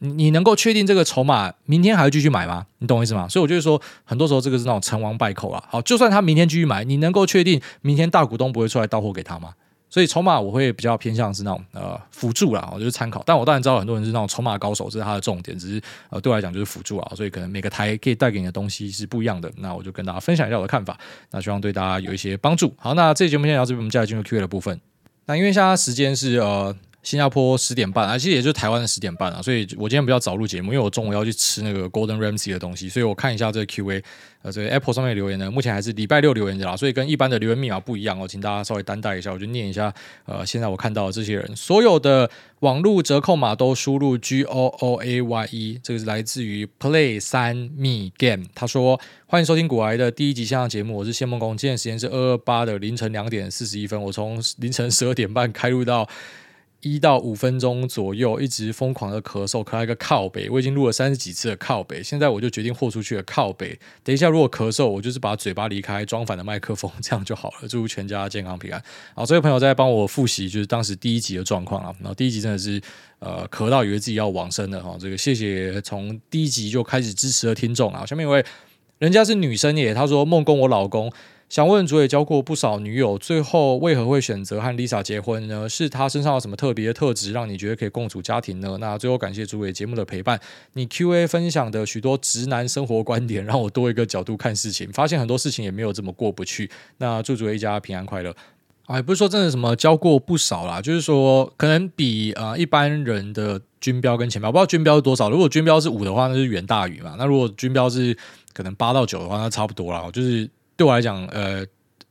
你你能够确定这个筹码明天还会继续买吗？你懂我意思吗？所以我就是说，很多时候这个是那种成王败寇啊。好，就算他明天继续买，你能够确定明天大股东不会出来到货给他吗？所以筹码我会比较偏向是那种呃辅助啦，我就是参考。但我当然知道很多人是那种筹码高手，这是他的重点。只是呃对我来讲就是辅助啊，所以可能每个台可以带给你的东西是不一样的。那我就跟大家分享一下我的看法，那希望对大家有一些帮助。好，那这期节目先聊这边，我们接下来进入 Q&A 的部分。那因为现在时间是呃。新加坡十点半啊，其实也就是台湾的十点半啊，所以我今天比较早录节目，因为我中午要去吃那个 Golden Ramsy 的东西，所以我看一下这个 Q&A，呃，这个 Apple 上面留言呢，目前还是礼拜六留言的啦，所以跟一般的留言密码不一样哦，请大家稍微担待一下，我就念一下，呃，现在我看到的这些人，所有的网络折扣码都输入 G O O A Y E，这个是来自于 Play 三 Me Game，他说欢迎收听古癌的第一集线上节目，我是谢梦工，今天时间是二二八的凌晨两点四十一分，我从凌晨十二点半开录到。一到五分钟左右，一直疯狂的咳嗽，咳到一个靠北。我已经录了三十几次的靠北，现在我就决定豁出去了靠北。等一下如果咳嗽，我就是把嘴巴离开，装反的麦克风，(laughs) 这样就好了。祝全家健康平安。好，这位朋友在帮我复习，就是当时第一集的状况啊。然后第一集真的是呃咳到以为自己要往生了哈。这个谢谢从第一集就开始支持的听众啊。下面一位，人家是女生耶，她说孟工我老公。想问主也交过不少女友，最后为何会选择和 Lisa 结婚呢？是她身上有什么特别的特质，让你觉得可以共组家庭呢？那最后感谢主也节目的陪伴，你 Q&A 分享的许多直男生活观点，让我多一个角度看事情，发现很多事情也没有这么过不去。那祝主一家平安快乐。啊，也不是说真的什么交过不少啦，就是说可能比啊、一般人的均标跟前标，不知道均标是多少。如果均标是五的话，那是远大于嘛。那如果均标是可能八到九的话，那差不多啦。就是。对我来讲，呃，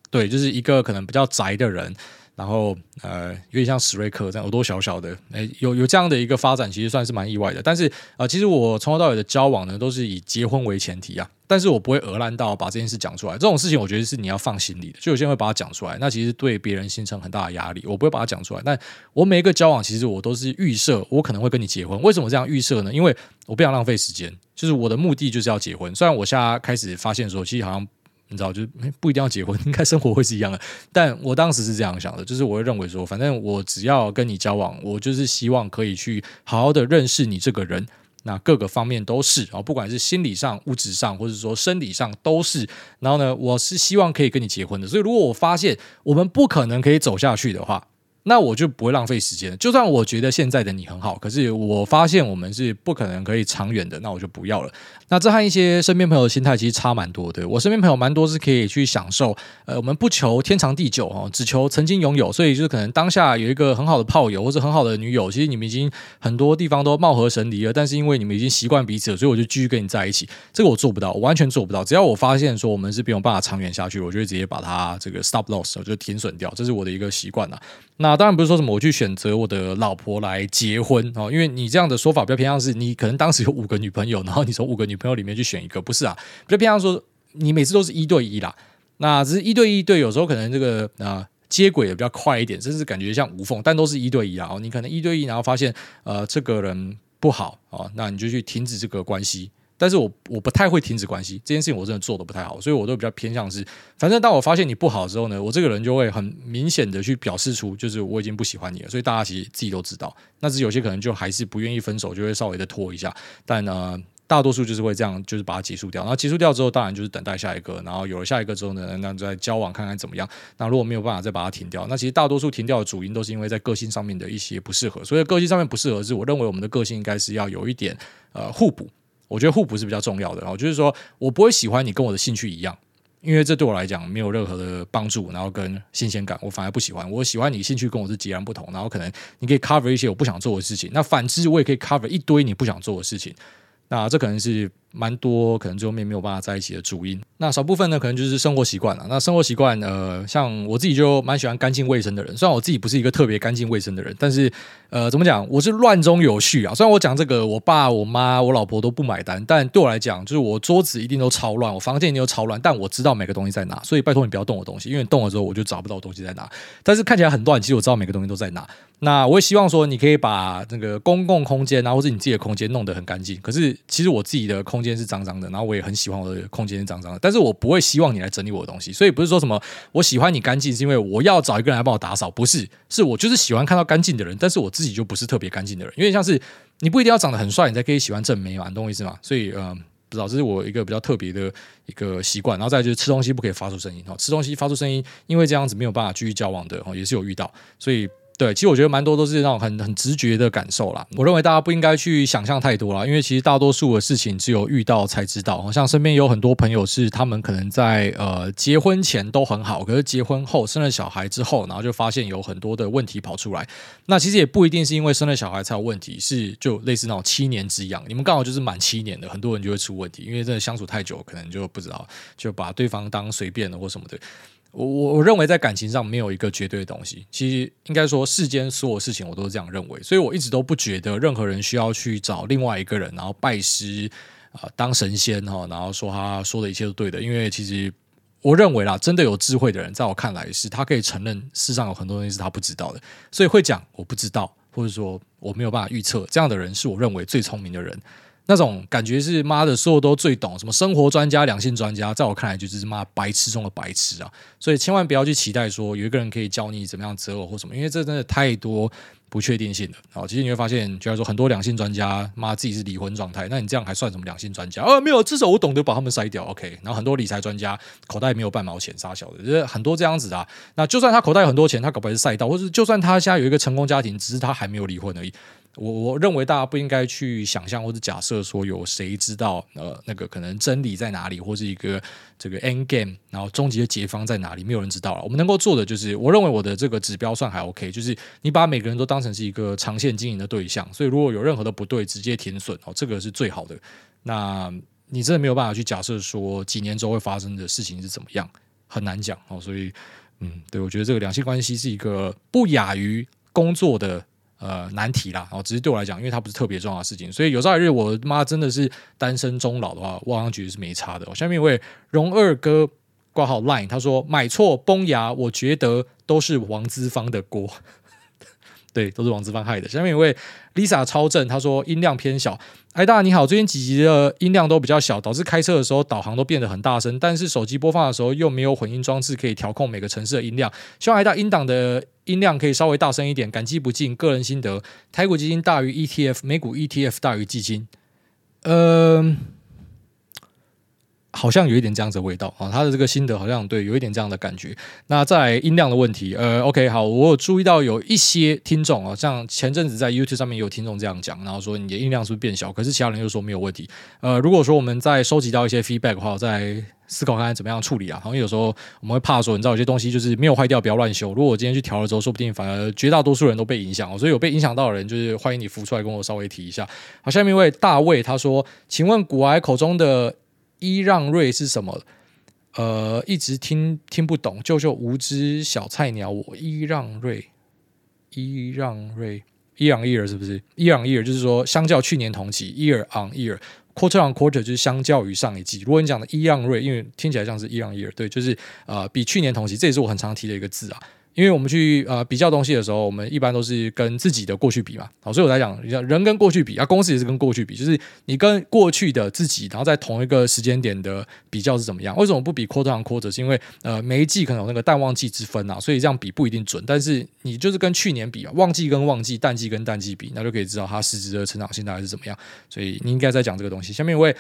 对，就是一个可能比较宅的人，然后呃，有点像史瑞克这样耳朵小小的，哎，有有这样的一个发展，其实算是蛮意外的。但是啊、呃，其实我从头到尾的交往呢，都是以结婚为前提啊。但是我不会讹烂到把这件事讲出来，这种事情我觉得是你要放心里的。就有些人会把它讲出来，那其实对别人形成很大的压力。我不会把它讲出来，但我每一个交往，其实我都是预设我可能会跟你结婚。为什么这样预设呢？因为我不想浪费时间，就是我的目的就是要结婚。虽然我现在开始发现说，其实好像。你知道，就不一定要结婚，(laughs) 应该生活会是一样的。但我当时是这样想的，就是我会认为说，反正我只要跟你交往，我就是希望可以去好好的认识你这个人，那各个方面都是啊，不管是心理上、物质上，或者说生理上都是。然后呢，我是希望可以跟你结婚的。所以，如果我发现我们不可能可以走下去的话，那我就不会浪费时间。就算我觉得现在的你很好，可是我发现我们是不可能可以长远的，那我就不要了。那这和一些身边朋友的心态其实差蛮多的。我身边朋友蛮多是可以去享受，呃，我们不求天长地久哦，只求曾经拥有。所以就是可能当下有一个很好的炮友或者很好的女友，其实你们已经很多地方都貌合神离了，但是因为你们已经习惯彼此了，所以我就继续跟你在一起。这个我做不到，完全做不到。只要我发现说我们是没有办法长远下去，我就会直接把它这个 stop loss，就停损掉。这是我的一个习惯了。那当然不是说什么我去选择我的老婆来结婚哦，因为你这样的说法比较偏向是你可能当时有五个女朋友，然后你从五个女朋友里面去选一个，不是啊？比较偏向说你每次都是一对一啦，那只是一对一对，有时候可能这个啊接轨的比较快一点，甚至感觉像无缝，但都是一对一啊。你可能一对一，然后发现呃这个人不好啊，那你就去停止这个关系。但是我我不太会停止关系这件事情，我真的做得不太好，所以我都比较偏向是，反正当我发现你不好之后呢，我这个人就会很明显的去表示出，就是我已经不喜欢你了。所以大家其实自己都知道，那是有些可能就还是不愿意分手，就会稍微的拖一下。但呢，大多数就是会这样，就是把它结束掉。然后结束掉之后，当然就是等待下一个。然后有了下一个之后呢，那再交往看看怎么样。那如果没有办法再把它停掉，那其实大多数停掉的主因都是因为在个性上面的一些不适合。所以个性上面不适合是，我认为我们的个性应该是要有一点呃互补。我觉得互补是比较重要的，然后就是说我不会喜欢你跟我的兴趣一样，因为这对我来讲没有任何的帮助，然后跟新鲜感，我反而不喜欢。我喜欢你兴趣跟我是截然不同，然后可能你可以 cover 一些我不想做的事情，那反之我也可以 cover 一堆你不想做的事情，那这可能是。蛮多可能最后面没有办法在一起的主因，那少部分呢，可能就是生活习惯了。那生活习惯，呃，像我自己就蛮喜欢干净卫生的人。虽然我自己不是一个特别干净卫生的人，但是呃，怎么讲，我是乱中有序啊。虽然我讲这个，我爸、我妈、我老婆都不买单，但对我来讲，就是我桌子一定都超乱，我房间一定都超乱。但我知道每个东西在哪，所以拜托你不要动我东西，因为你动了之后我就找不到东西在哪。但是看起来很乱，其实我知道每个东西都在哪。那我也希望说，你可以把那个公共空间啊，或者你自己的空间弄得很干净。可是其实我自己的空空间是脏脏的，然后我也很喜欢我的空间是脏脏的，但是我不会希望你来整理我的东西。所以不是说什么我喜欢你干净，是因为我要找一个人来帮我打扫，不是，是我就是喜欢看到干净的人，但是我自己就不是特别干净的人，因为像是你不一定要长得很帅，你才可以喜欢正美嘛，你懂我意思吗？所以呃，不知道这是我一个比较特别的一个习惯。然后再就是吃东西不可以发出声音哦，吃东西发出声音，因为这样子没有办法继续交往的哦，也是有遇到，所以。对，其实我觉得蛮多都是那种很很直觉的感受啦。我认为大家不应该去想象太多啦，因为其实大多数的事情只有遇到才知道。好像身边有很多朋友是他们可能在呃结婚前都很好，可是结婚后生了小孩之后，然后就发现有很多的问题跑出来。那其实也不一定是因为生了小孩才有问题，是就类似那种七年之痒，你们刚好就是满七年的，很多人就会出问题，因为真的相处太久，可能就不知道就把对方当随便的或什么的。我我我认为在感情上没有一个绝对的东西，其实应该说世间所有事情我都是这样认为，所以我一直都不觉得任何人需要去找另外一个人，然后拜师啊、当神仙哈，然后说他说的一切都对的，因为其实我认为啦，真的有智慧的人，在我看来是他可以承认世上有很多东西是他不知道的，所以会讲我不知道，或者说我没有办法预测，这样的人是我认为最聪明的人。那种感觉是妈的，所有都最懂什么生活专家、两性专家，在我看来就是妈白痴中的白痴啊！所以千万不要去期待说有一个人可以教你怎么样择偶或什么，因为这真的太多不确定性了。好，其实你会发现，就像说很多两性专家妈自己是离婚状态，那你这样还算什么两性专家？啊，没有，至少我懂得把他们筛掉。OK，然后很多理财专家口袋没有半毛钱，傻小的，就是很多这样子啊。那就算他口袋有很多钱，他搞不好是赛道，或者就算他现在有一个成功家庭，只是他还没有离婚而已。我我认为大家不应该去想象或者假设说有谁知道呃那个可能真理在哪里，或是一个这个 end game，然后终极的解方在哪里，没有人知道了。我们能够做的就是，我认为我的这个指标算还 OK，就是你把每个人都当成是一个长线经营的对象，所以如果有任何的不对，直接停损哦，这个是最好的。那你真的没有办法去假设说几年之后会发生的事情是怎么样，很难讲哦。所以嗯，对，我觉得这个两性关系是一个不亚于工作的。呃，难题啦，哦，只是对我来讲，因为它不是特别重要的事情，所以有朝一日我妈真的是单身终老的话，我好像觉得是没差的。下面一位荣二哥挂号 line，他说买错崩牙，我觉得都是王资方的锅。对，都是王资方害的。下面一位 Lisa 超正，他说音量偏小。哎，大你好，最近几集的音量都比较小，导致开车的时候导航都变得很大声，但是手机播放的时候又没有混音装置可以调控每个城市的音量。希望哎大音档的音量可以稍微大声一点，感激不尽。个人心得：台股基金大于 ETF，美股 ETF 大于基金。嗯、好像有一点这样子的味道啊，他的这个心得好像对，有一点这样的感觉。那在音量的问题，呃，OK，好，我有注意到有一些听众啊，像前阵子在 YouTube 上面有听众这样讲，然后说你的音量是不是变小？可是其他人又说没有问题。呃，如果说我们在收集到一些 feedback 的话，我再思考看看怎么样处理啊。好像有时候我们会怕说，你知道有些东西就是没有坏掉，不要乱修。如果我今天去调了之后，说不定反而绝大多数人都被影响。哦所以有被影响到的人，就是欢迎你浮出来跟我稍微提一下。好，下面一位大卫他说，请问股癌口中的。一让瑞是什么？呃，一直听听不懂，救救无知小菜鸟！我一让瑞，一让瑞，year on year 是不是？year on year 就是说，相较去年同期，year on year，quarter on quarter 就是相较于上一季。如果你讲的一让瑞，因为听起来像是 year on year，对，就是呃，比去年同期，这也是我很常提的一个字啊。因为我们去呃比较东西的时候，我们一般都是跟自己的过去比嘛，好，所以我来讲，像人跟过去比啊，公司也是跟过去比，就是你跟过去的自己，然后在同一个时间点的比较是怎么样？为什么不比 quarter on quarter？是因为呃每一季可能有那个淡旺季之分啊，所以这样比不一定准。但是你就是跟去年比啊，旺季跟旺季，淡季跟淡季比，那就可以知道它实质的成长性大概是怎么样。所以你应该在讲这个东西。下面一位。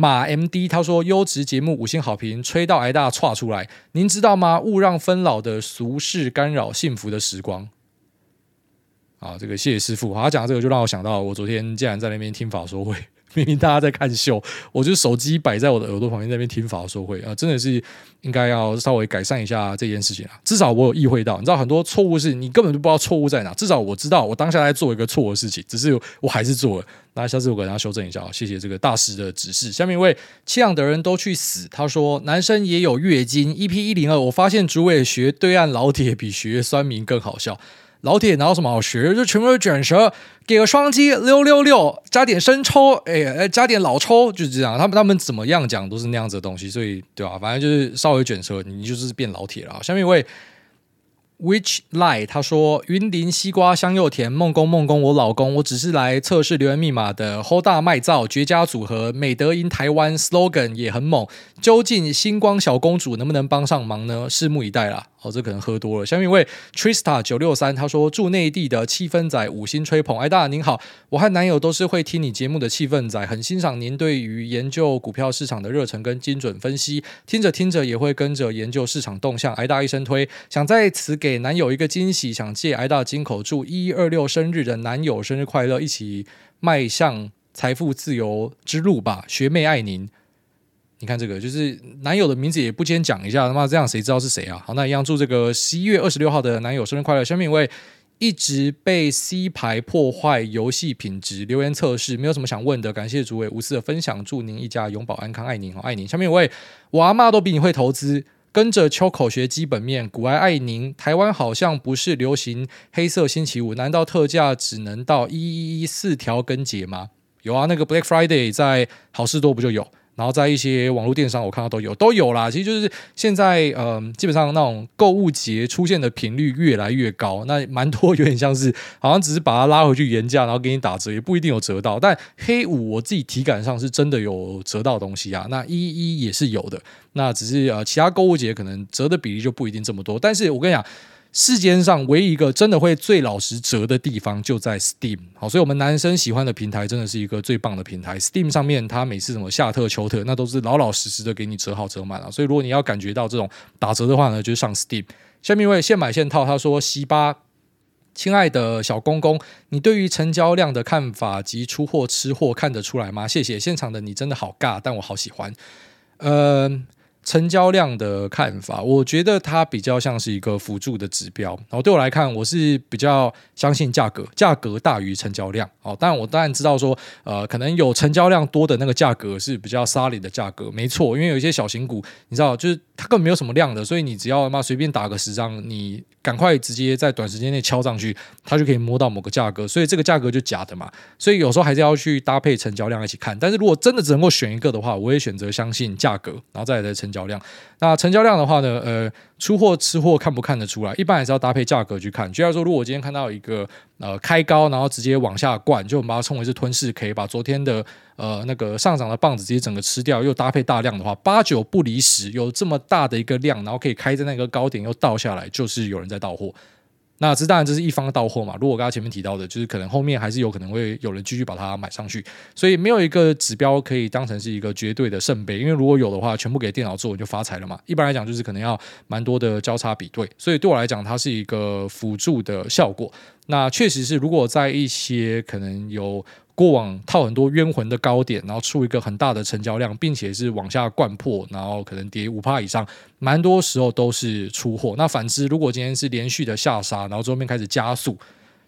马 M D 他说：“优质节目五星好评，吹到挨大岔出来。您知道吗？勿让纷扰的俗事干扰幸福的时光。”啊，这个谢谢师傅。他讲到这个就让我想到，我昨天竟然在那边听法说会。明明大家在看秀，我就手机摆在我的耳朵旁边，那边听法说会啊，真的是应该要稍微改善一下这件事情啊。至少我有意会到，你知道很多错误是你根本就不知道错误在哪。至少我知道我当下在做一个错的事情，只是我还是做了。那下次我给大家修正一下啊，谢谢这个大师的指示。下面一位气氧的人都去死。他说男生也有月经。EP 一零二，我发现主委学对岸老铁比学酸民更好笑。老铁哪有什么好学？就全部都卷舌，给个双击六六六，加点生抽，哎哎，加点老抽，就是这样。他们他们怎么样讲都是那样子的东西，所以对吧？反正就是稍微卷舌，你就是变老铁了。下面一位 Which lie？他说：“云林西瓜香又甜，梦工梦工我老公，我只是来测试留言密码的。Hold 大麦造绝佳组合，美德赢台湾 slogan 也很猛。究竟星光小公主能不能帮上忙呢？拭目以待啦。哦，这可能喝多了。下面一位 Trista 九六三，他说：住内地的气氛仔五星吹捧，哎大您好，我和男友都是会听你节目的气氛仔，很欣赏您对于研究股票市场的热忱跟精准分析，听着听着也会跟着研究市场动向。哎大一声推，想在此给。”给男友一个惊喜，想借挨大金口祝一一二六生日的男友生日快乐，一起迈向财富自由之路吧，学妹爱您。你看这个，就是男友的名字也不先讲一下，他妈这样谁知道是谁啊？好，那一样祝这个十一月二十六号的男友生日快乐。下面一位一直被 C 牌破坏游戏品质留言测试，没有什么想问的，感谢主委无私的分享，祝您一家永保安康，爱您哦，爱您。下面一位，我阿妈都比你会投资。跟着秋口学基本面，古埃爱您。台湾好像不是流行黑色星期五，难道特价只能到一一一四条根节吗？有啊，那个 Black Friday 在好事多不就有？然后在一些网络电商，我看到都有，都有啦。其实就是现在，嗯、呃，基本上那种购物节出现的频率越来越高。那蛮多有点像是，好像只是把它拉回去原价，然后给你打折，也不一定有折到。但黑五我自己体感上是真的有折到东西啊。那一一也是有的，那只是呃，其他购物节可能折的比例就不一定这么多。但是我跟你讲。世间上唯一一个真的会最老实折的地方就在 Steam，好，所以我们男生喜欢的平台真的是一个最棒的平台。Steam 上面它每次什么夏特秋特，那都是老老实实的给你折好折满了。所以如果你要感觉到这种打折的话呢，就上 Steam。下面一位现买现套，他说：“西巴，亲爱的小公公，你对于成交量的看法及出货吃货看得出来吗？谢谢，现场的你真的好尬，但我好喜欢。”嗯。成交量的看法，我觉得它比较像是一个辅助的指标。然后对我来看，我是比较相信价格，价格大于成交量。哦，但我当然知道说，呃，可能有成交量多的那个价格是比较杀理的价格，没错。因为有一些小型股，你知道，就是它根本没有什么量的，所以你只要嘛随便打个十张，你赶快直接在短时间内敲上去，它就可以摸到某个价格，所以这个价格就假的嘛。所以有时候还是要去搭配成交量一起看。但是如果真的只能够选一个的话，我也选择相信价格，然后再来的成交量。那成交量的话呢，呃，出货吃货看不看得出来？一般还是要搭配价格去看。就像说，如果我今天看到一个呃开高，然后直接往下灌，就我们把它称为是吞噬，可以把昨天的呃那个上涨的棒子直接整个吃掉，又搭配大量的话，八九不离十，有这么大的一个量，然后可以开在那个高点又倒下来，就是有人在到货。那这当然这是一方到货嘛。如果我刚才前面提到的，就是可能后面还是有可能会有人继续把它买上去，所以没有一个指标可以当成是一个绝对的圣杯。因为如果有的话，全部给电脑做，你就发财了嘛。一般来讲，就是可能要蛮多的交叉比对。所以对我来讲，它是一个辅助的效果。那确实是，如果在一些可能有。过往套很多冤魂的高点，然后出一个很大的成交量，并且是往下灌破，然后可能跌五趴以上，蛮多时候都是出货。那反之，如果今天是连续的下杀，然后最后面开始加速，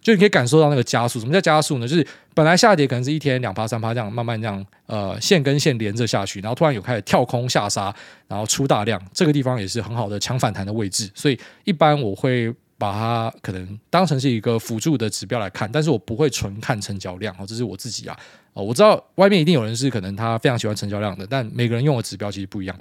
就你可以感受到那个加速。什么叫加速呢？就是本来下跌可能是一天两趴三趴这样，慢慢这样呃线跟线连着下去，然后突然有开始跳空下杀，然后出大量，这个地方也是很好的抢反弹的位置。所以一般我会。把它可能当成是一个辅助的指标来看，但是我不会纯看成交量哦，这是我自己啊哦，我知道外面一定有人是可能他非常喜欢成交量的，但每个人用的指标其实不一样。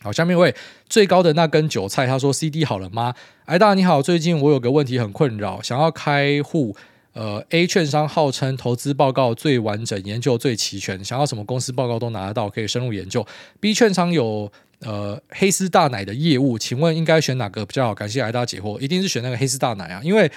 好，下面一位最高的那根韭菜，他说 CD 好了吗？哎大你好，最近我有个问题很困扰，想要开户，呃 A 券商号称投资报告最完整，研究最齐全，想要什么公司报告都拿得到，可以深入研究。B 券商有。呃，黑丝大奶的业务，请问应该选哪个比较好？感谢来大解惑，一定是选那个黑丝大奶啊，因为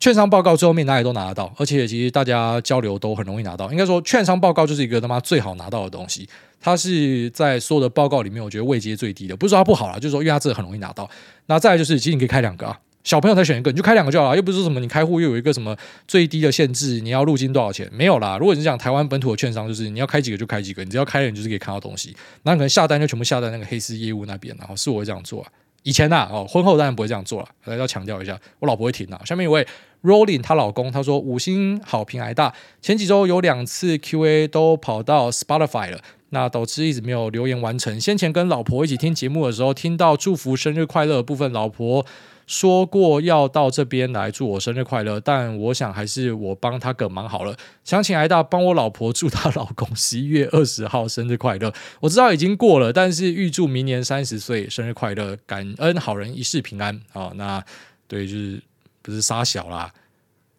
券商报告最后面哪里都拿得到，而且其实大家交流都很容易拿到。应该说，券商报告就是一个他妈最好拿到的东西，它是在所有的报告里面，我觉得位阶最低的。不是说它不好啦，就是说因为它这个很容易拿到。那再来就是，其实你可以开两个啊。小朋友才选一个，你就开两个就好了，又不是说什么你开户又有一个什么最低的限制，你要入金多少钱？没有啦。如果你是讲台湾本土的券商，就是你要开几个就开几个，你只要开了，你就是可以看到东西。那可能下单就全部下在那个黑丝业务那边，然后是我会这样做啊。以前呐，哦，婚后当然不会这样做了，来要强调一下，我老婆会停啊。下面一位 Rolling，她老公他说五星好评挨大，前几周有两次 QA 都跑到 Spotify 了。那导致一直没有留言完成。先前跟老婆一起听节目的时候，听到祝福生日快乐部分，老婆说过要到这边来祝我生日快乐，但我想还是我帮他个忙好了。想请挨大帮我老婆祝她老公十一月二十号生日快乐。我知道已经过了，但是预祝明年三十岁生日快乐，感恩好人一世平安。好，那。对，就是不是杀小啦，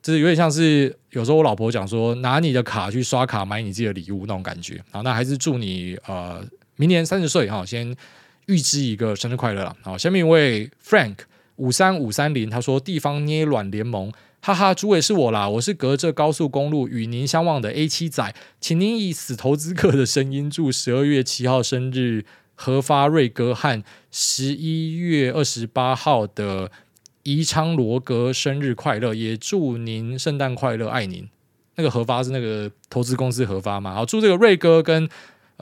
就是有点像是有时候我老婆讲说，拿你的卡去刷卡买你自己的礼物那种感觉。好，那还是祝你呃明年三十岁哈，先预支一个生日快乐啦。好，下面一位 Frank 五三五三零，他说地方捏软联盟。哈哈，诸位是我啦，我是隔着高速公路与您相望的 A 七仔，请您以死投资客的声音祝十二月七号生日何发瑞哥和十一月二十八号的宜昌罗哥生日快乐，也祝您圣诞快乐，爱您。那个何发是那个投资公司何发嘛？好，祝这个瑞哥跟。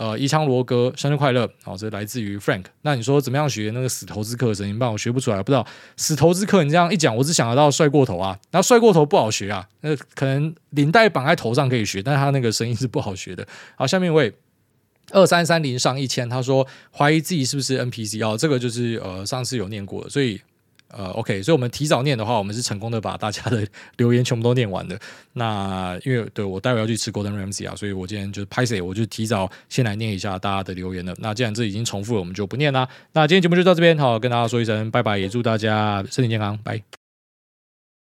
呃，宜昌罗哥生日快乐！好，这来自于 Frank。那你说怎么样学那个死投资客的声音？帮我学不出来，不知道死投资客。你这样一讲，我只想得到帅过头啊。那帅过头不好学啊，那可能领带绑在头上可以学，但是他那个声音是不好学的。好，下面一位二三三零上一千，他说怀疑自己是不是 NPC 哦，这个就是呃上次有念过的，所以。呃，OK，所以我们提早念的话，我们是成功的把大家的 (laughs) 留言全部都念完的。那因为对我待会要去吃 Golden Ramsy 啊，所以我今天就拍谁，我就提早先来念一下大家的留言了。那既然这已经重复了，我们就不念啦。那今天节目就到这边，好，跟大家说一声拜拜，也祝大家身体健康，拜。